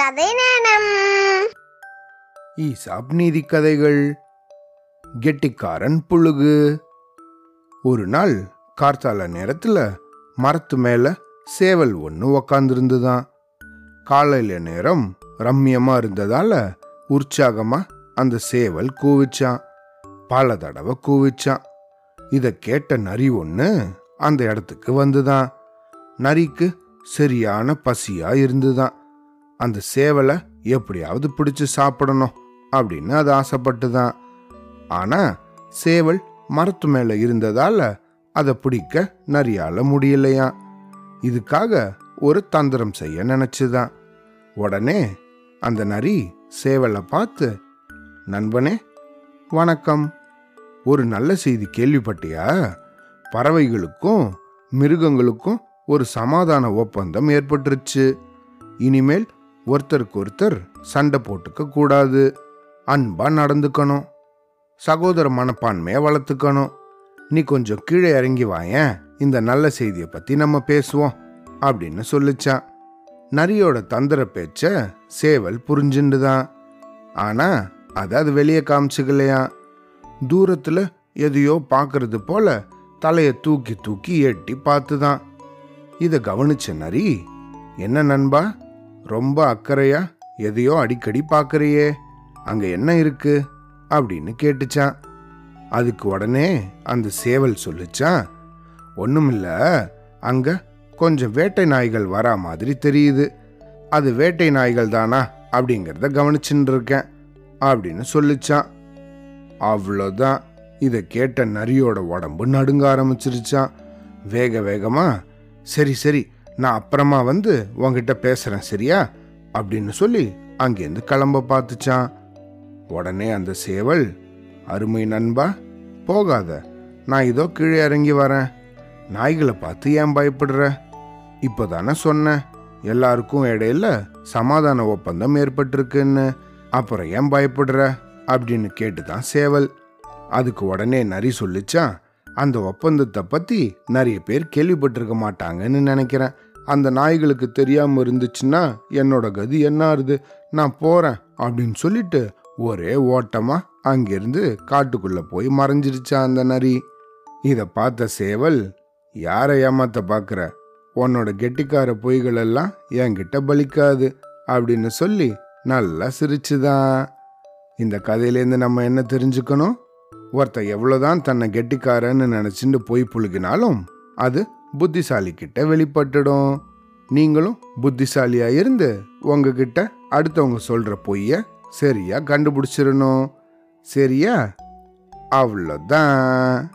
கதை நேரம் ஈசாப் நீதி கதைகள். கெட்டிக்காரன் புழுகு. ஒரு நாள் கார்த்தால நேரத்துல மரத்து மேல சேவல் ஒன்று உக்காந்துருந்துதான். காலையில நேரம் ரம்யமா இருந்ததால உற்சாகமா அந்த சேவல் கூவிச்சான். பல தடவை கூவிச்சான். இத கேட்ட நரி ஒன்று அந்த இடத்துக்கு வந்துதான். நரிக்கு சரியான பசியா இருந்துதான். அந்த சேவலை எப்படியாவது பிடிச்சு சாப்பிடணும் அப்படின்னு அது ஆசைப்பட்டு தான் ஆனா சேவல் மரத்து மேல இருந்ததால அதை பிடிக்க நரியால முடியலையா? இதுக்காக ஒரு தந்திரம் செய்ய நினைச்சுதான். உடனே அந்த நரி சேவலை பார்த்து நண்பனே வணக்கம். ஒரு நல்ல செய்தி கேள்விப்பட்டியா? பறவைகளுக்கும் மிருகங்களுக்கும் ஒரு சமாதான ஒப்பந்தம் ஏற்பட்டுருச்சு. இனிமேல் ஒருத்தருக்கு ஒருத்தர் சண்டை போட்டுக்க கூடாது. அன்பா நடந்துக்கணும். சகோதர மனப்பான்மையை வளர்த்துக்கணும். நீ கொஞ்சம் கீழே இறங்கி வாயேன். இந்த நல்ல செய்தியை பத்தி நம்ம பேசுவோம் அப்படின்னு சொல்லிச்சான். நரியோட தந்திர பேச்ச சேவல் புரிஞ்சுண்டுதான் ஆனா அதை அது வெளியே காமிச்சுக்கலையா? தூரத்துல எதையோ பார்க்கறது போல தலையை தூக்கி தூக்கி எட்டி பார்த்துதான். இதை கவனிச்ச நரி என்ன நண்பா ரொம்ப அக்கறையா எதையோ அடிக்கடி பார்க்குறியே. அங்கே என்ன இருக்கு? அப்படின்னு கேட்டுச்சான். அதுக்கு உடனே அந்த சேவல் சொல்லிச்சான் ஒன்றுமில்ல அங்கே கொஞ்சம் வேட்டை நாய்கள் வரா மாதிரி தெரியுது. அது வேட்டை நாய்கள் தானா அப்படிங்கிறத கவனிச்சுட்டு இருக்கேன் அப்படின்னு சொல்லிச்சான். அவ்வளோதான் இதை கேட்ட நரியோட உடம்பு நடுங்க ஆரம்பிச்சிருச்சான். வேக வேகமாக சரி சரி நான் அப்புறமா வந்து உங்ககிட்ட பேசுறேன் சரியா? அப்படின்னு சொல்லி அங்கேருந்து கிளம்ப பார்த்துச்சான். உடனே அந்த சேவல் அருமை நண்பா போகாத. நான் இதோ கீழே இறங்கி வரேன். நாய்களை பார்த்து ஏன் பயப்படுற? இப்போ தானே சொன்னேன். எல்லாருக்கும் இடையில சமாதான ஒப்பந்தம் ஏற்பட்டிருக்குன்னு. அப்புறம் ஏன் பயப்படுற? அப்படின்னு கேட்டுதான் சேவல். அதுக்கு உடனே நரி சொல்லிச்சான். அந்த ஒப்பந்தத்தை பத்தி நிறைய பேர் கேள்விப்பட்டிருக்க மாட்டாங்கன்னு நினைக்கிறேன். அந்த நாய்களுக்கு தெரியாமல் இருந்துச்சுன்னா என்னோட கதி என்ன ஆறுது? நான் போகிறேன் அப்படின்னு சொல்லிட்டு ஒரே ஓட்டமாக அங்கிருந்து காட்டுக்குள்ளே போய் மறைஞ்சிருச்சா அந்த நரி. இதை பார்த்த சேவல் யாரை ஏமாத்த பார்க்குற? உன்னோட கெட்டிக்கார பொய்கள் எல்லாம் என்கிட்ட பலிக்காது அப்படின்னு சொல்லி நல்லா சிரிச்சுதான். இந்த கதையிலேருந்து நம்ம என்ன தெரிஞ்சுக்கணும்? ஒருத்தன் எவ்வளோதான் தன்னை கெட்டிக்காரன்னு நினச்சிட்டு பொய் புழுகினாலும் அது புத்திசாலிக்கிட்ட வெளிப்பட்டுடும். நீங்களும் புத்திசாலியாக இருந்து உங்ககிட்ட அடுத்தவங்க சொல்கிற பொய்ய சரியா கண்டுபிடிச்சிடணும் சரியா? அவ்வளோதான்